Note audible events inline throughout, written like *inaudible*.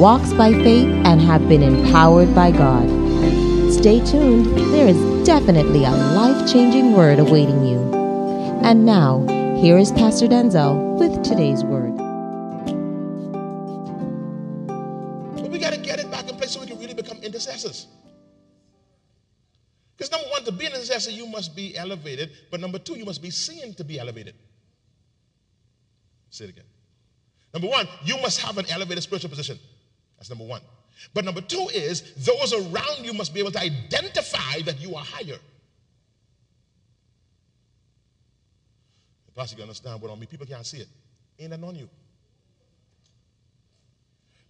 walks by faith, and have been empowered by God. Stay tuned, there is definitely a life changing word awaiting you. And now, here is Pastor Denczil with today's word. But we got to get it back in place so we can really become intercessors. Because number one, to be an intercessor, you must be elevated. But number two, you must be seen to be elevated. Say it again. Number one, you must have an elevated spiritual position. That's number one. But number two is those around you must be able to identify that you are higher. Plus, you understand what I mean. People can't see it. Ain't that on you?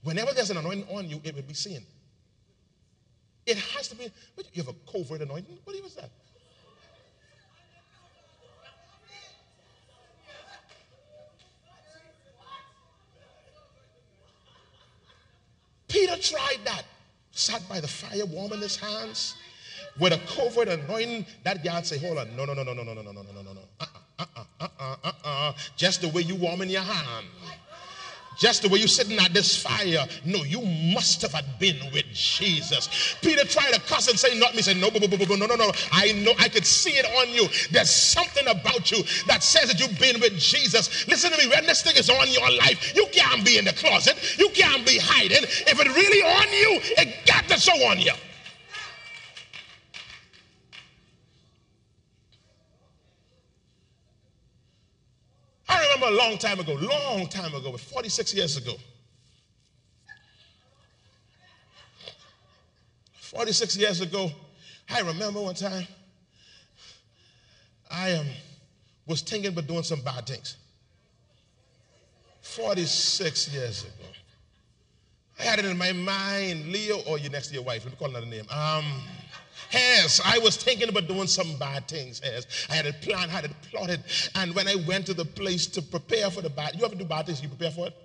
Whenever there's an anointing on you, it will be seen. It has to be. You have a covert anointing? What is that? Peter tried that. Sat by the fire, warming his hands with a covert anointing. That guy say, Hold on, no, no, no, no, no, no, no, no, no, no, no, no. Uh-uh, uh-uh, uh-uh, uh-uh. Just the way you warming your hand. Just the way you're sitting at this fire. No, you must have been with Jesus. Peter tried to cuss and say, not me. Say, no, no, no, no, no. I know, I could see it on you. There's something about you that says that you've been with Jesus. Listen to me. When this thing is on your life, you can't be in the closet. You can't be hiding. If it really on you, it got to show on you. I remember a long time ago, long time ago, 46 years ago. 46 years ago, I remember one time I um, was thinking about doing some bad things. 46 years ago. I had it in my mind, Leo, or you next to your wife, let me call another name. Um, Yes, I was thinking about doing some bad things. Yes, I had a plan, had it plotted. And when I went to the place to prepare for the bad, you ever do bad things? You prepare for it?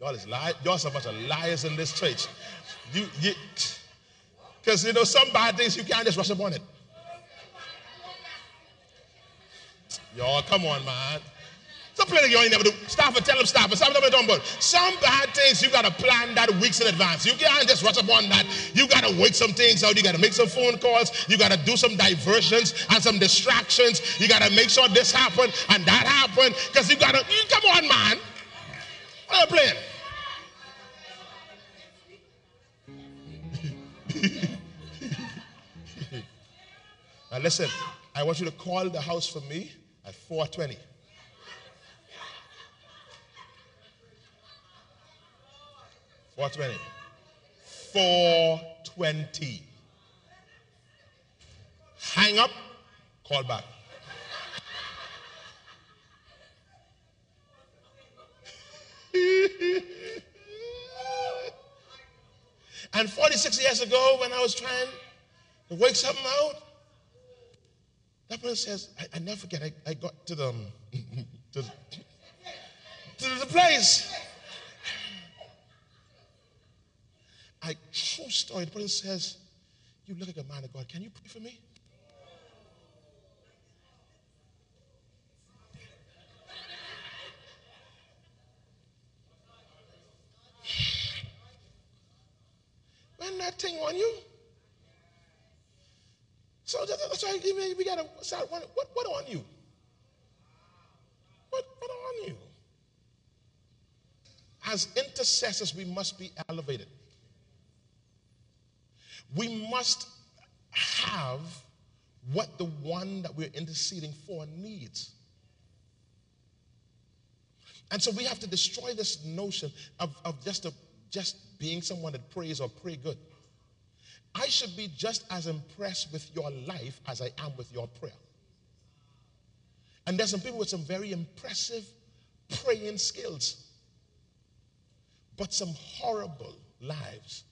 Y'all is lie. Y'all bunch of liars in this church. You, you, because you know some bad things you can't just rush upon it. Y'all, come on, man. Stop playing you ain't never do. Stop it. Tell them stop it. Stop it. Don't Some bad things you gotta plan that weeks in advance. You can't just rush upon that. You gotta wait some things out. You gotta make some phone calls. You gotta do some diversions and some distractions. You gotta make sure this happened and that happened. Because you gotta. Come on, man. What are playing? *laughs* now listen. I want you to call the house for me at 420. 420. 420. Hang up, call back. *laughs* and 46 years ago, when I was trying to work something out, that person says, I, I never forget, I, I got to the, um, *laughs* to, to the place. True story. The person says, You look like a man of God. Can you pray for me? *sighs* When that thing on you. So that's why we got to start what, what on you? What, what on you? As intercessors, we must be elevated. We must have what the one that we're interceding for needs. And so we have to destroy this notion of, of just, a, just being someone that prays or pray good. I should be just as impressed with your life as I am with your prayer. And there's some people with some very impressive praying skills, but some horrible lives.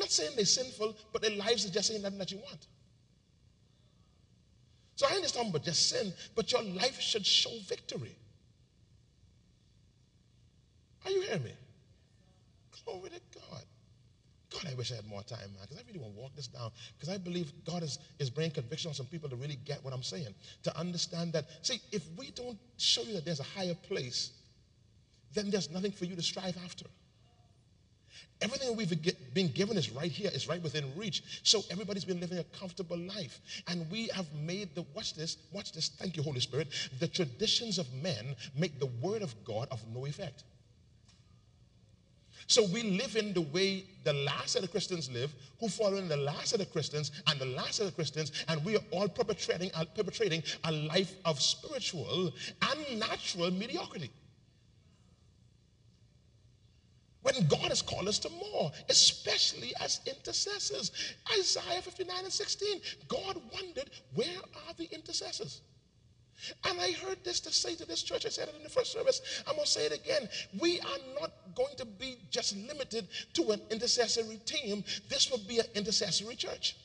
Not saying they're sinful, but their lives are just saying nothing that you want. So I understand, but just sin, but your life should show victory. Are you hearing me? Glory to God. God, I wish I had more time, man, because I really want to walk this down. Because I believe God is, is bringing conviction on some people to really get what I'm saying. To understand that, see, if we don't show you that there's a higher place, then there's nothing for you to strive after. Everything we've been given is right here, is right within reach. So everybody's been living a comfortable life. And we have made the, watch this, watch this, thank you, Holy Spirit. The traditions of men make the word of God of no effect. So we live in the way the last of the Christians live, who follow in the last of the Christians and the last of the Christians, and we are all perpetrating, uh, perpetrating a life of spiritual and natural mediocrity. When God has called us to more, especially as intercessors. Isaiah 59 and 16, God wondered, where are the intercessors? And I heard this to say to this church. I said it in the first service. I'm going to say it again. We are not going to be just limited to an intercessory team. This will be an intercessory church.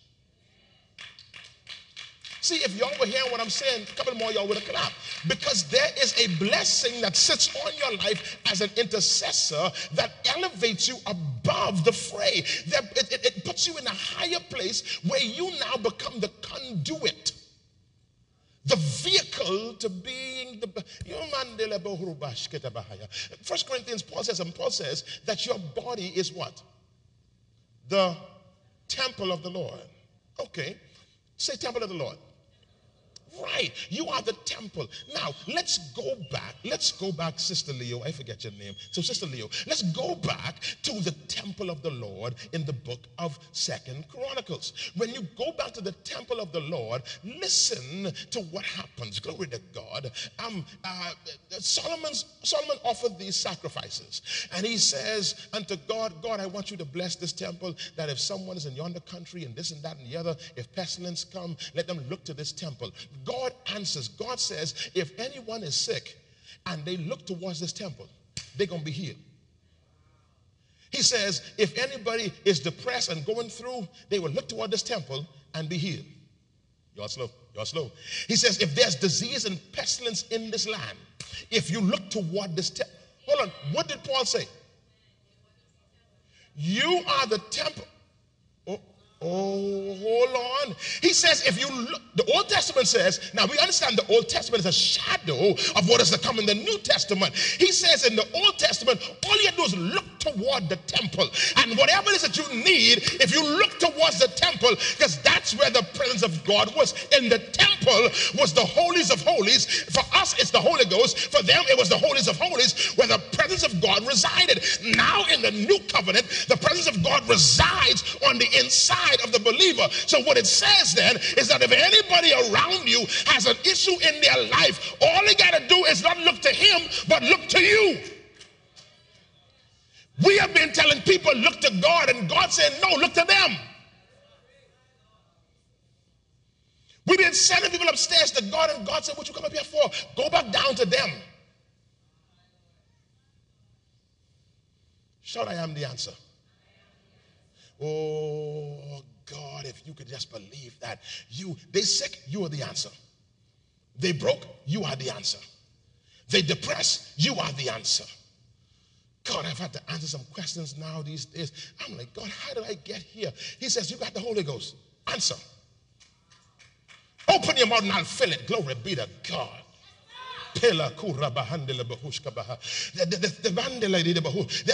See, if y'all were hearing what I'm saying, a couple more y'all would have clapped. Because there is a blessing that sits on your life as an intercessor that elevates you above the fray. That it, it, it puts you in a higher place where you now become the conduit the vehicle to being the First Corinthians Paul says, and Paul says that your body is what? The temple of the Lord. Okay. Say temple of the Lord. Right. You are the temple. Now, let's go back. Let's go back, Sister Leo. I forget your name. So, Sister Leo, let's go back to the temple of the Lord in the book of Second Chronicles. When you go back to the temple of the Lord, listen to what happens. Glory to God. Um, uh, Solomon's, Solomon offered these sacrifices. And he says unto God, God, I want you to bless this temple that if someone is in yonder country and this and that and the other, if pestilence come, let them look to this temple. God answers. God says, if anyone is sick and they look towards this temple, they're going to be healed. He says, if anybody is depressed and going through, they will look toward this temple and be healed. You're slow. You're slow. He says, if there's disease and pestilence in this land, if you look toward this temple, hold on. What did Paul say? You are the temple. Oh, hold on. He says, if you look, the Old Testament says, now we understand the Old Testament is a shadow of what is to come in the New Testament. He says in the Old Testament, all you do is look toward the temple. And whatever it is that you need, if you look towards the temple, because that's where the presence of God was. In the temple was the holies of holies. For us, it's the Holy Ghost. For them, it was the holies of holies where the presence of God resided. Now, in the new covenant, the presence of God resides on the inside of the believer. So, what it says then is that if anybody around you has an issue in their life, all they got to do is not look to him, but look to you. We have been telling people, look to God, and God said, no, look to them. We've been sending people upstairs to God, and God said, What you come up here for? Go back down to them. Shout, I am the answer. Oh God, if you could just believe that. You they sick, you are the answer. They broke, you are the answer. They depressed, you are the answer. God, I've had to answer some questions now these days. I'm like, God, how did I get here? He says, You got the Holy Ghost. Answer. Open your mouth and I'll fill it. Glory be to God. There are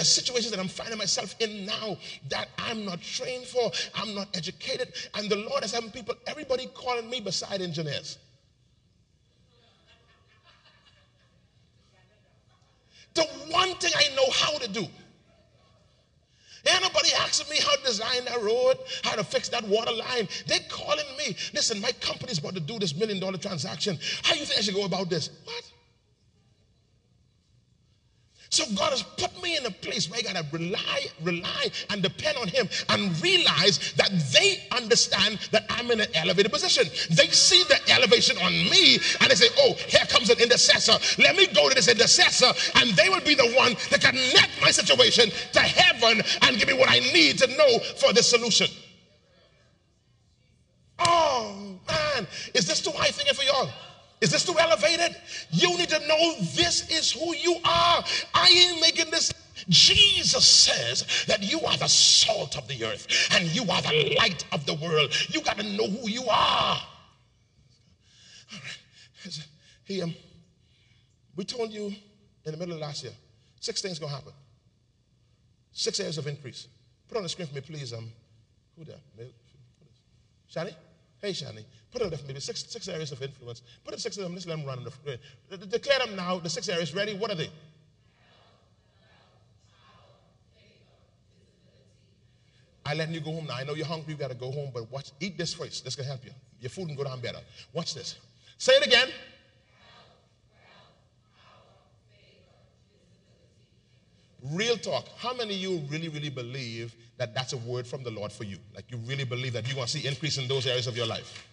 situations that I'm finding myself in now that I'm not trained for, I'm not educated, and the Lord is having people, everybody calling me beside engineers. The one thing I know how to do. Anybody asking me how to design that road, how to fix that water line, they calling me. Listen, my company's about to do this million dollar transaction. How you think I should go about this? What? So God has put me in a place where I gotta rely, rely and depend on Him and realize that they understand that I'm in an elevated position. They see the elevation on me and they say, Oh, here comes an intercessor. Let me go to this intercessor, and they will be the one that can net my situation to heaven and give me what I need to know for the solution. Oh man, is this too high thinking for y'all? Is this too elevated? You need to know this is who you are. I ain't making this. Jesus says that you are the salt of the earth and you are the light of the world. You got to know who you are. All right. We told you in the middle of last year, six things gonna happen. Six areas of increase. Put on the screen for me, please. Um, who there? Shani? Hey, Shani. Put it for me. Six, six areas of influence. Put it six of them. Let's let them run the. Uh, declare them now. The six areas. Ready? What are they? I letting you go home now. I know you're hungry. You got to go home, but watch. Eat this first. This can help you. Your food can go down better. Watch this. Say it again. Real talk. How many of you really, really believe that that's a word from the Lord for you? Like you really believe that you're going to see increase in those areas of your life?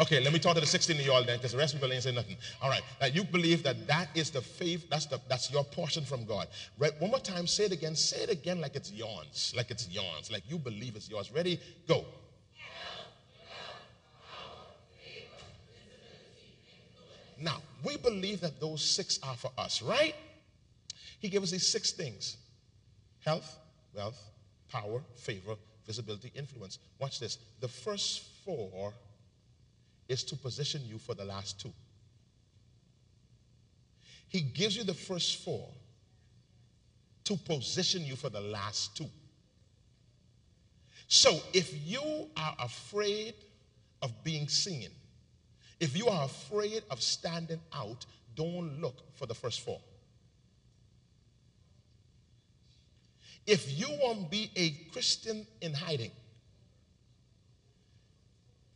Okay, let me talk to the 16 of y'all then, because the rest of people ain't saying nothing. All right, that you believe that that is the faith, that's the that's your portion from God. Right? One more time, say it again. Say it again like it's yawns, like it's yawns, like you believe it's yours. Ready? Go. Now, we believe that those six are for us, right? He gave us these six things health, wealth, power, favor, visibility, influence. Watch this. The first four is to position you for the last two. He gives you the first four to position you for the last two. So if you are afraid of being seen, if you are afraid of standing out, don't look for the first four. If you want to be a Christian in hiding,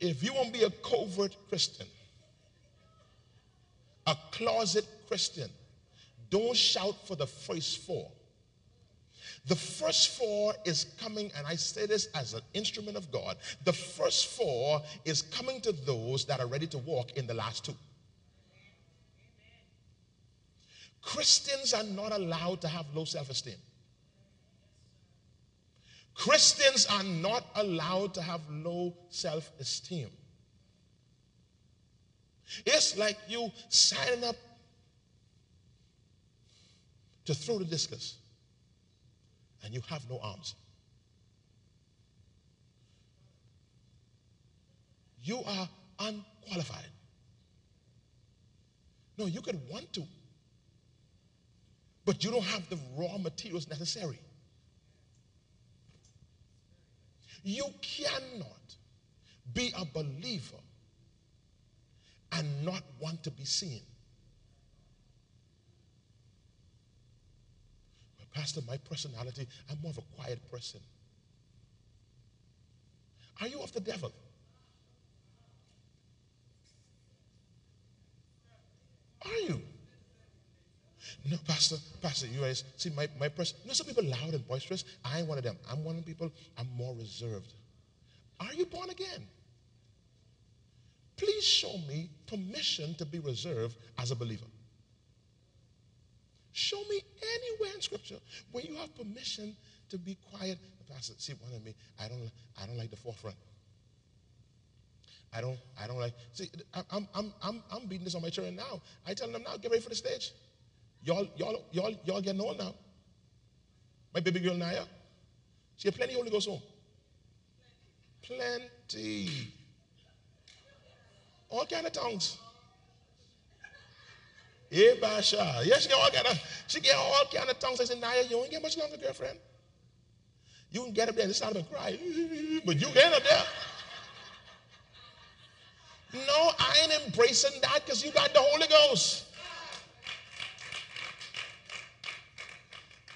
if you want to be a covert Christian, a closet Christian, don't shout for the first four. The first four is coming, and I say this as an instrument of God. The first four is coming to those that are ready to walk in the last two. Christians are not allowed to have low self esteem. Christians are not allowed to have low self esteem. It's like you signing up to throw the discus and you have no arms. You are unqualified. No, you could want to, but you don't have the raw materials necessary. You cannot be a believer and not want to be seen. But Pastor, my personality, I'm more of a quiet person. Are you of the devil? Are you? No, Pastor, Pastor, you guys, see, my, my person, you know, some people loud and boisterous. I ain't one of them. I'm one of the people, I'm more reserved. Are you born again? Please show me permission to be reserved as a believer. Show me anywhere in Scripture where you have permission to be quiet. Pastor, see, one of me, I don't, I don't like the forefront. I don't, I don't like. See, I'm, I'm, I'm, I'm beating this on my children now. I tell them now, get ready for the stage. Y'all, y'all, y'all, y'all getting old now. My baby girl Naya, she had plenty Holy Ghost home. Plenty. All kind of tongues. Yeah, Basha. Yeah, she get all kind of, she get all kind of tongues. I said, Naya, you ain't get much longer, girlfriend. You can get up there and up and cry, *laughs* but you get up there. No, I ain't embracing that because you got the Holy Ghost.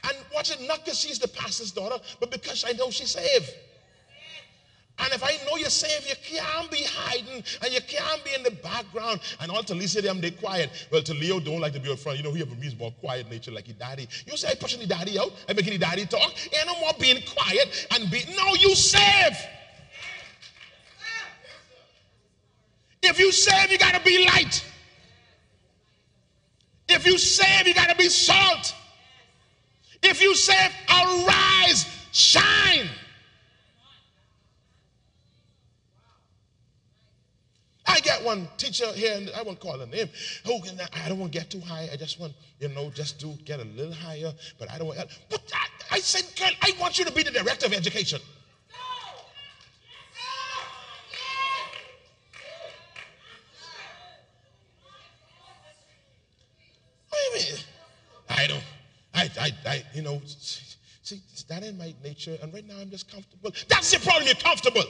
And watch it, not because she's the pastor's daughter, but because I know she's saved. And if I know you're saved, you can't be hiding and you can't be in the background. And all to Lisa them, they quiet. Well, to Leo don't like to be up front. You know, he have a reason more quiet nature like his daddy. You say I pushing the daddy out, I making the daddy talk. Ain't no more being quiet and be no, you save. If you save, you gotta be light. If you save, you gotta be salt. If you save, arise, shine. I got one teacher here, and I won't call her name. Oh, I don't want to get too high. I just want, you know, just to get a little higher. But I don't want. But I, I said, girl, I want you to be the director of education. I mean, I don't. I, you know, see, that ain't my nature. And right now I'm just comfortable. That's the problem. You're comfortable.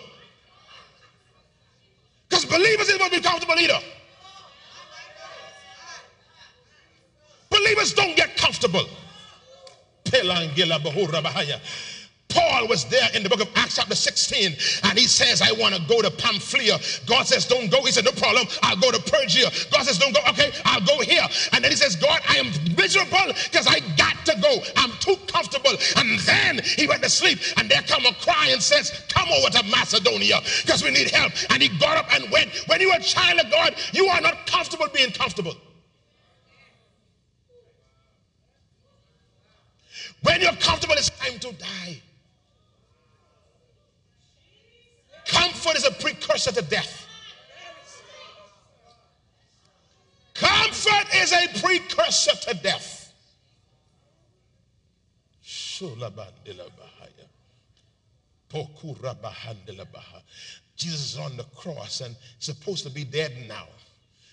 Because believers ain't going to be comfortable either. Believers don't get comfortable. Paul was there in the book of Acts, chapter 16, and he says, I want to go to Pamphylia. God says, Don't go. He said, No problem. I'll go to Persia. God says, Don't go. Okay, I'll go here. And then he says, God, I am miserable because I got to go. I'm too comfortable. And then he went to sleep, and there come a cry and says, Come over to Macedonia because we need help. And he got up and went. When you're a child of God, you are not comfortable being comfortable. When you're comfortable, it's time to die. Comfort is a precursor to death. Comfort is a precursor to death. Jesus is on the cross and supposed to be dead now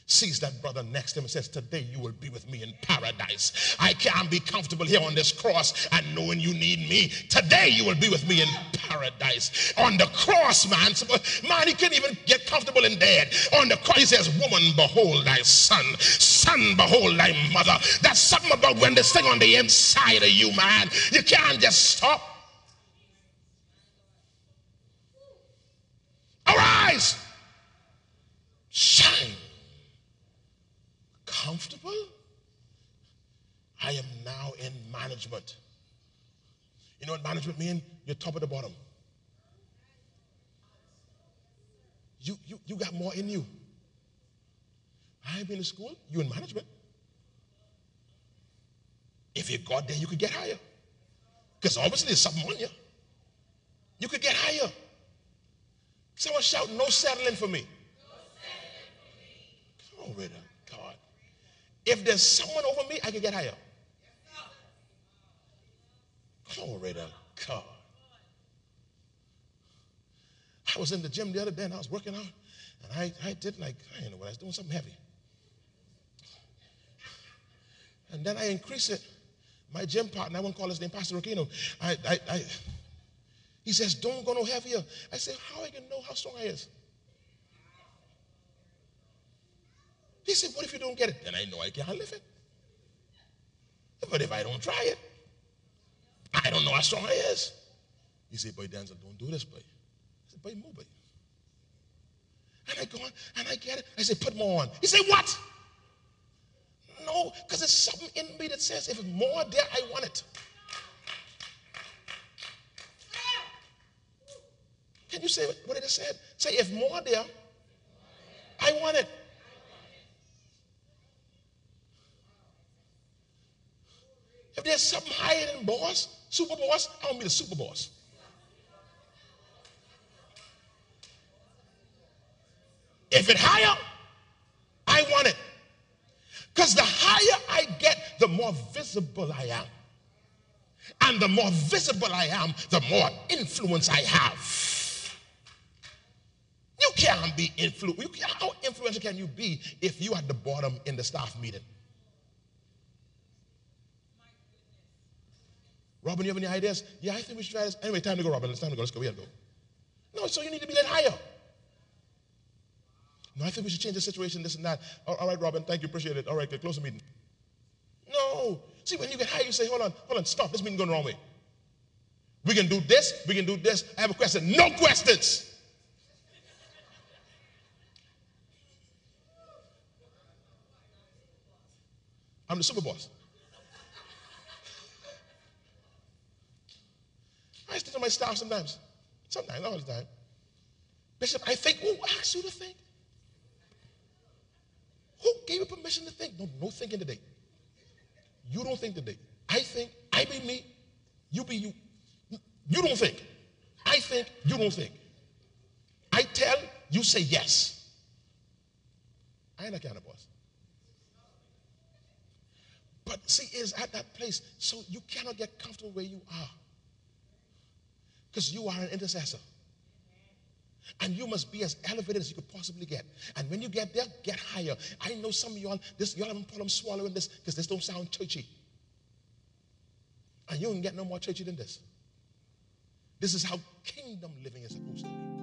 sees that brother next to him and says, Today you will be with me in paradise. I can't be comfortable here on this cross and knowing you need me. Today you will be with me in paradise. On the cross, man, man, he couldn't even get comfortable in dead. On the cross, he says, Woman, behold thy son. Son, behold thy mother. That's something about when this thing on the inside of you, man. You can't just stop. Arise. Shine comfortable? I am now in management. You know what management means? You're top of the bottom. You, you, you got more in you. I ain't been to school, you in management. If you got there, you could get higher. Because obviously there's something on you. You could get higher. Someone shout, no settling for me. No settling for me. Come on, Rita. God. if there's someone over me, I can get higher. Glory to God. I was in the gym the other day and I was working out, and I, I did like, I didn't know what I was doing, something heavy. And then I increase it. My gym partner, I won't call his name, Pastor Rocchino, I, I, I, he says, don't go no heavier. I say, how I can know how strong I is? He said, What if you don't get it? Then I know I can't live it. But if I don't try it, I don't know how strong I is. He said, Boy, Denczil, don't do this, boy. I said, Boy, move, boy. And I go on and I get it. I said, Put more on. He said, What? No, because there's something in me that says, If more there, I want it. Can you say what it said? Say, If more there, I want it. If there's something higher than boss, super boss, I want to be the super boss. If it's higher, I want it. Because the higher I get, the more visible I am. And the more visible I am, the more influence I have. You can't be influential. How influential can you be if you at the bottom in the staff meeting? Robin, you have any ideas? Yeah, I think we should try this. Anyway, time to go, Robin. It's time to go. Let's go. We have to go. No, so you need to be led higher. No, I think we should change the situation, this and that. all, all right, Robin, thank you, appreciate it. All right, close the meeting. No. See, when you get higher, you say, hold on, hold on, stop. This meeting going the wrong way. We can do this, we can do this. I have a question. No questions. I'm the super boss. I say to my staff sometimes, sometimes, not all the time, Bishop, I think, who asked you to think? Who gave you permission to think? No, no thinking today. You don't think today. I think, I be me, you be you. You don't think. I think, you don't think. I tell, you say yes. I ain't that kind of boss. But see, is at that place, so you cannot get comfortable where you are. Because you are an intercessor. And you must be as elevated as you could possibly get. And when you get there, get higher. I know some of y'all, this y'all having problem swallowing this because this don't sound churchy. And you can get no more churchy than this. This is how kingdom living is supposed to be.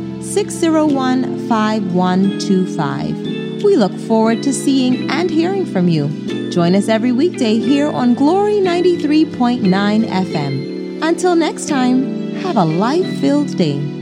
601 5125. We look forward to seeing and hearing from you. Join us every weekday here on Glory 93.9 FM. Until next time, have a life filled day.